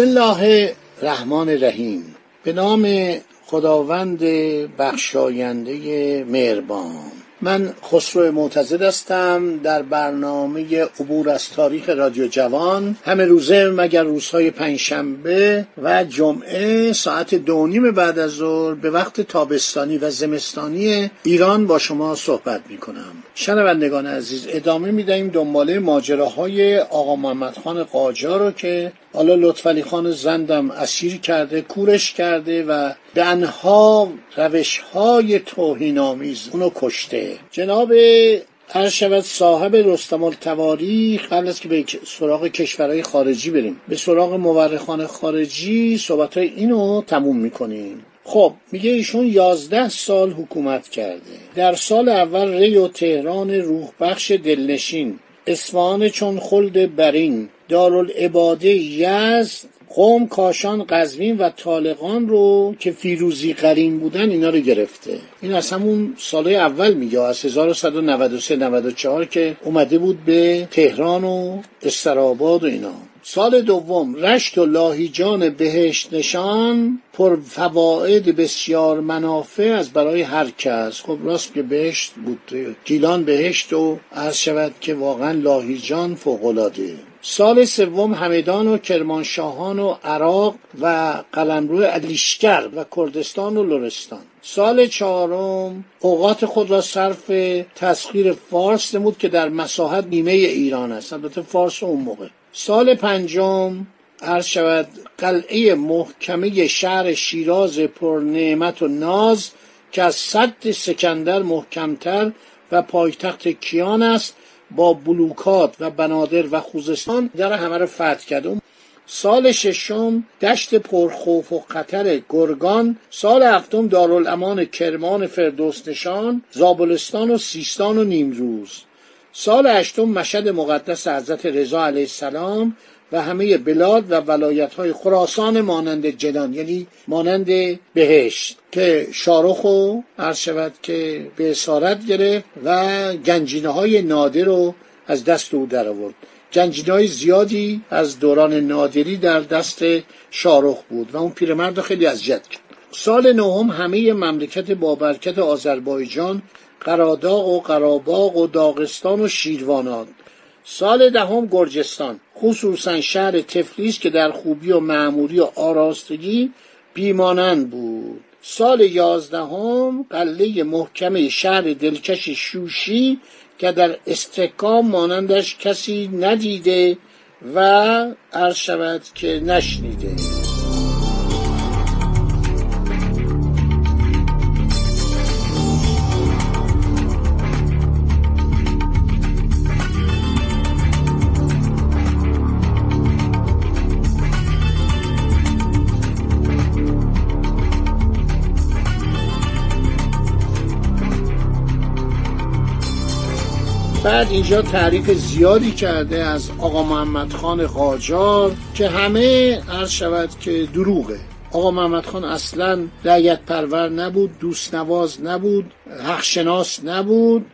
بسم الله الرحمن الرحیم. به نام خداوند بخشاینده مهربان. من خسرو معتزد هستم در برنامه عبور از تاریخ رادیو جوان. همه روزه مگر روزهای پنجشنبه و جمعه ساعت دو نیم بعد از ظهر به وقت تابستانی و زمستانی ایران با شما صحبت می کنم شنوندگان عزیز ادامه می دهیم دنباله ماجراهای آقا محمد خان قاجار رو که حالا لطفعلی خان زندم اسیر کرده کورش کرده و به انها روش های توهین آمیز اونو کشته. جناب هر شود صاحب رستم التواریخ قبل از که به سراغ کشورهای خارجی بریم. به سراغ مورخان خارجی صحبت های اینو تموم می‌کنیم. خب میگه ایشون یازده سال حکومت کرده. در سال اول ری و تهران روح بخش دلنشین اصفهان چون خلد برین دارالعباده یزد قوم کاشان قزوین و طالقان رو که فیروزی قرین بودن اینا رو گرفته. این از همون سالهای اول میگه از 1193 94 که اومده بود به تهران و استراباد و اینا. سال دوم رشت و لاهیجان بهشت نشان پر فواید بسیار منافع از برای هر کس. خب راست که بهشت بود گیلان بهشت و عرض شود که واقعا لاهیجان فوقلاده سال سوم همدان و کرمانشاهان و عراق و قلمرو علیشکر و کردستان و لرستان. سال چهارم اوقات خود را صرف تسخیر فارس نمود که در مساحت نیمه ایران است. البته فارس اون موقع. سال پنجم عرض شود قلعه محکمه شهر شیراز پر نعمت و ناز که از صد سکندر محکمتر و پایتخت کیان است با بلوکات و بنادر و خوزستان در همه رو فتح کرد سال ششم دشت پرخوف و خطر گرگان سال هفتم دارالامان کرمان فردوس نشان زابلستان و سیستان و نیمروز. سال هشتم مشهد مقدس حضرت رضا علیه السلام و همه بلاد و ولایت های خراسان مانند جلان یعنی مانند بهشت که شارخ عرض شود که به اسارت گرفت و گنجینه های نادر رو از دست او در آورد. گنجینه های زیادی از دوران نادری در دست شارخ بود و اون پیرمرد خیلی از کرد. سال نهم همه مملکت بابرکت آذربایجان قراداغ و قراباغ و داغستان و شیروانان سال دهم گرجستان خصوصا شهر تفلیس که در خوبی و معموری و آراستگی بیمانند بود. سال یازدهم قله محکمه شهر دلکش شوشی که در استحکام مانندش کسی ندیده و عرض شود که نشنیده. بعد اینجا تعریف زیادی کرده از آقا محمد خان قاجار که همه عرض شود که دروغه. آقا محمد خان اصلا رعیت پرور نبود دوست نواز نبود حق شناس نبود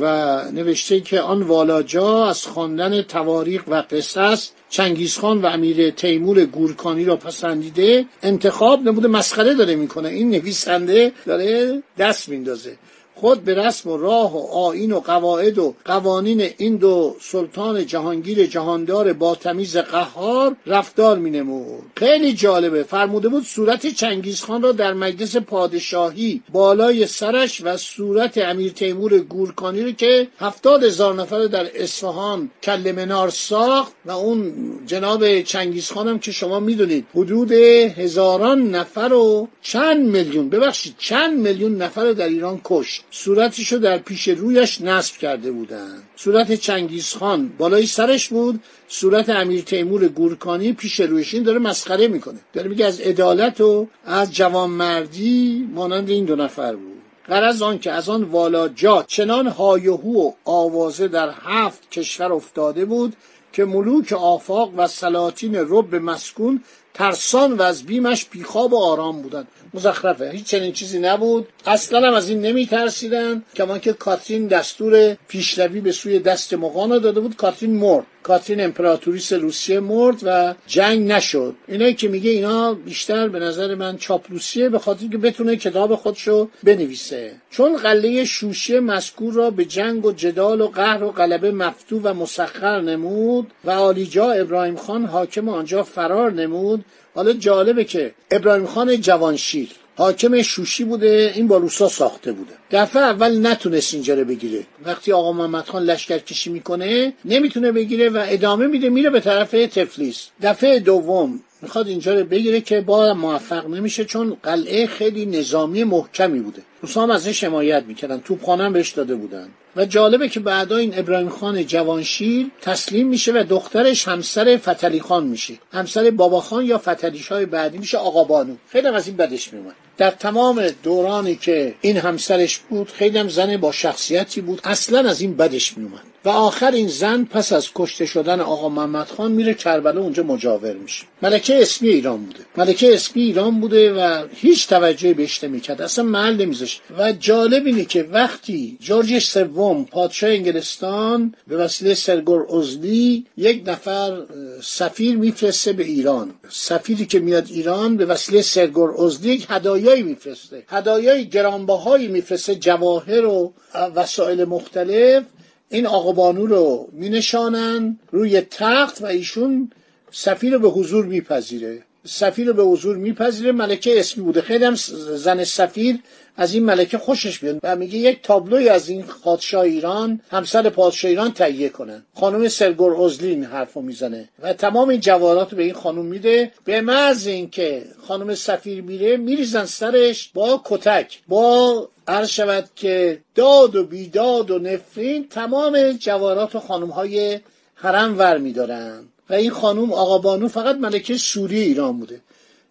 و نوشته که آن والاجا از خواندن تواریخ و قصص چنگیزخان و امیر تیمور گورکانی را پسندیده انتخاب نبوده مسخره داره می‌کنه. این نویسنده داره دست میندازه. خود به رسم و راه و آین و قواعد و قوانین این دو سلطان جهانگیر جهاندار با تمیز قهار رفتار می نمود خیلی جالبه. فرموده بود صورت چنگیزخان را در مجلس پادشاهی بالای سرش و صورت امیر تیمور گورکانی رو که هفتاد هزار نفر در اصفهان کل منار ساخت و اون جناب چنگیزخان هم که شما می‌دونید حدود هزاران نفر و چند میلیون ببخشید چند میلیون نفر در ایران کشت. صورتش رو در پیش رویش نصب کرده بودند صورت چنگیز خان بالای سرش بود. صورت امیر تیمور گورکانی پیش رویش این داره مسخره می‌کنه. داره میگه از عدالت و از جوانمردی مانند این دو نفر بود. غرض آن که از آن والاجات چنان هایهو و آوازه در هفت کشور افتاده بود که ملوک آفاق و سلاطین رب مسکون ترسان و از بیمش بیخواب و آرام بودند. مزخرفه. هیچ چنین چیزی نبود. اصلا هم از این نمی ترسیدن کمان که کاترین دستور پیشروی به سوی دست مغانا داده بود کاترین مرد. کاترین امپراتوریس روسیه مرد و جنگ نشد. اینایی که میگه اینا بیشتر به نظر من چاپلوسیه به خاطر که بتونه کتاب خودشو بنویسه. چون قله شوشی مذکور را به جنگ و جدال و قهر و غلبه مفتو و مسخر نمود و آلیجا ابراهیم خان حاکم آنجا فرار نمود. حالا جالبه که ابراهیم خان جوانشیر حاکم شوشی بوده این با روسا ساخته بوده. دفعه اول نتونست اینجا رو بگیره. وقتی آقا محمد خان لشکر کشی می‌کنه نمی‌تونه بگیره و ادامه میده میره به طرف تفلیس. دفعه دوم می‌خواد اینجا رو بگیره که با موفق نمیشه چون قلعه خیلی نظامی محکمی بوده. روسا هم ازش حمایت می‌کردن توپخانه بهش داده بودن. و جالبه که بعدا این ابراهیم خان جوانشیر تسلیم میشه و دخترش همسر فتلی خان میشه. همسر بابا خان یا فتلیش های بعدی میشه آقا بانو. خیلی از این بدش میومد در تمام دورانی که این همسرش بود خیلی هم زن با شخصیتی بود. اصلا از این بدش میومد و آخر این زن پس از کشته شدن آقا محمد خان میره کربلا اونجا مجاور میشه. ملکه اسمی ایران بوده. ملکه اسمی ایران بوده و هیچ توجهی بهش نمی‌کرد. اصلا محل نمیذاشت. و جالب اینه که وقتی جورج سوم پادشاه انگلستان به وسیله سرگور ازلی یک نفر سفیر میفرسته به ایران. سفیری که میاد ایران به وسیله سرگور ازلی یک هدایایی میفرسته. هدایای گرانبهایی میفرسته جواهر و وسایل مختلف. این آقا بانو رو مینشانن روی تخت و ایشون سفیر رو به حضور میپذیره. سفیر رو به حضور میپذیره. ملکه اسمی بوده. خیلی هم زن سفیر از این ملکه خوشش بیاد و میگه یک تابلوی از این پادشاه ایران همسر پادشاه ایران تهیه کنن خانم سرگور ازلی این حرفو می‌زنه و تمام این جواهرات رو به این خانم میده. به محض اینکه خانم سفیر میره میریزن سرش با کتک. با عرض شود که داد و بیداد و نفرین تمام جواهرات و خانم های حرم ور میدارن. و این خانم آقا بانو فقط ملکه سوری ایران بوده.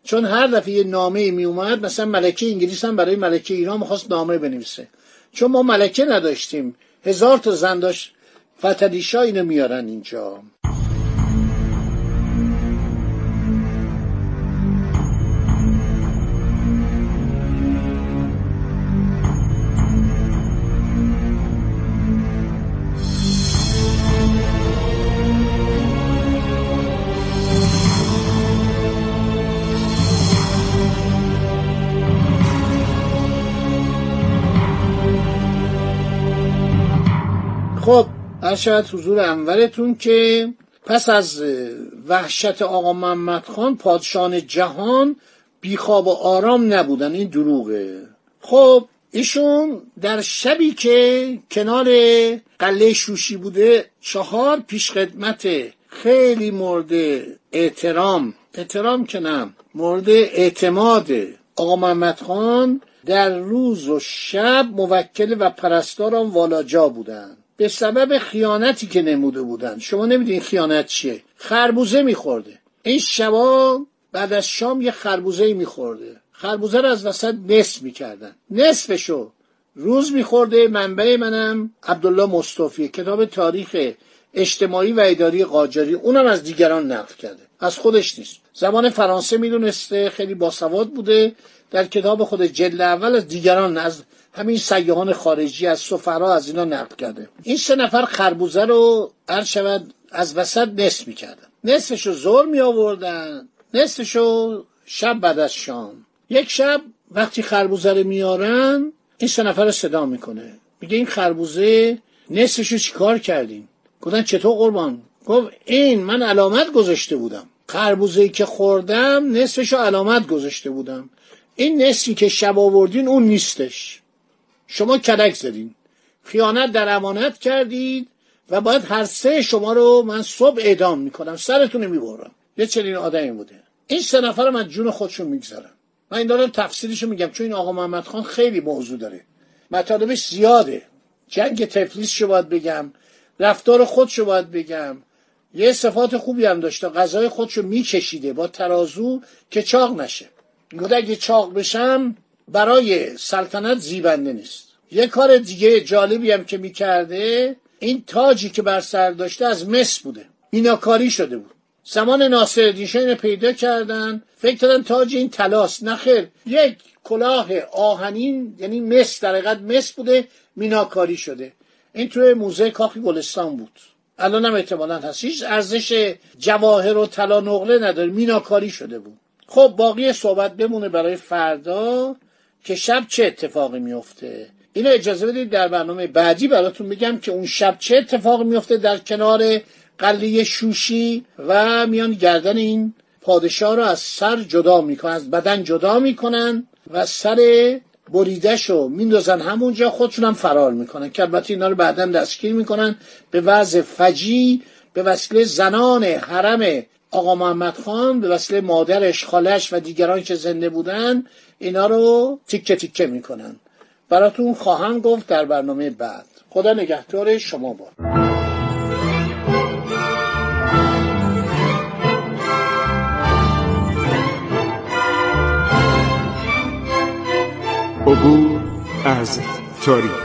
چون هر دفعه یه نامه می اومد مثلا ملکه انگلیس هم برای ملکه ایران می‌خواست نامه بنویسه. چون ما ملکه نداشتیم. هزار تا زن داشت. فتلیشا اینو میارن اینجا. خب شاید حضور انورتون که پس از وحشت آقا محمد خان پادشان جهان بیخواب و آرام نبودن. این دروغه. خب ایشون در شبی که کنار قله شوشی بوده چهار پیش خدمت خیلی مورد احترام احترام که نه مورد اعتماد آقا محمد خان در روز و شب موکل و پرستار آن والاجا بودند به سبب خیانتی که نموده بودن. شما نمیدین خیانت چیه. خربوزه میخورده. این شبا بعد از شام یه خربوزه میخورده. خربوزه رو از وسط نصف می‌کردن. نصفشو روز میخورده. منبع منم عبدالله مصطفی. کتاب تاریخ اجتماعی و اداری قاجاری. اونم از دیگران نقل کرده. از خودش نیست. زبان فرانسه می‌دونسته. خیلی باسواد بوده. در کتاب خود جلد اول از دیگران از همین سیاهان خارجی از سفرا از اینا نقل کرده. این سه نفر خربوزه رو هر شود از وسط نصف می‌کردن. نصفشو زور می آوردن نصفشو شب بعد از شام. یک شب وقتی خربوزه رو میارن این سه نفر رو صدا می‌کنه. میگه این خربوزه نصفشو چیکار کردیم گفتن چطور قربان؟ گفت این من علامت گذاشته بودم. خربوزه که خوردم نصفشو علامت گذاشته بودم. این نصفی که شب آوردین اون نیستش. شما کلک زدین. خیانت در امانت کردید و باید هر سه شما رو من صبح اعدام می‌کنم سرتون رو می‌برم. یه چنین آدمی بوده. این سه نفر از جون خودشون می‌گذارم. من این دارم تفسیرشو میگم چون این آقا محمد خان خیلی موضوع داره. مطالبش زیاده. جنگ تفلیس شو باید بگم رفتار خودشو باید بگم. یه صفات خوبی هم داشته غذای خودشو میکشیده با ترازو که چاق نشه. گفته اگه چاق بشم برای سلطنت زیبنده نیست. یه کار دیگه جالبی هم که می‌کرده این تاجی که بر سر داشته از مس بوده. میناکاری شده بود. زمان ناصر اینو پیدا کردن. فکر کردن تاج این تلاس. نخیر یک کلاه آهنین یعنی مس در حقیقت مس بوده میناکاری شده. این توی موزه کاخ گلستان بود. الان هم احتمالا هست. هیچ ارزش جواهر و طلا نقله نداره. میناکاری شده بود. خب باقی صحبت بمونه برای فردا. که شب چه اتفاقی میفته اینو اجازه بدید در برنامه بعدی براتون بگم که اون شب چه اتفاقی میفته در کنار قلیه شوشی و میان گردن این پادشاه رو از سر جدا می‌کنن از بدن جدا می‌کنن و سر بریدهشو میندازن همونجا. خودشون هم فرار می‌کنن. که البته اینا رو بعدا دستگیر می‌کنن. به وضع فجی به وسیله زنان حرم آقا محمد خان به وسیله مادرش خالش و دیگران که زنده بودن اینا رو تیکه تیکه می‌کنن. براتون خواهم گفت در برنامه بعد. خدا نگهدار شما با عبور از تاریخ.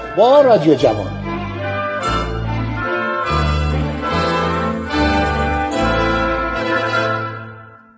با رادیو جوان.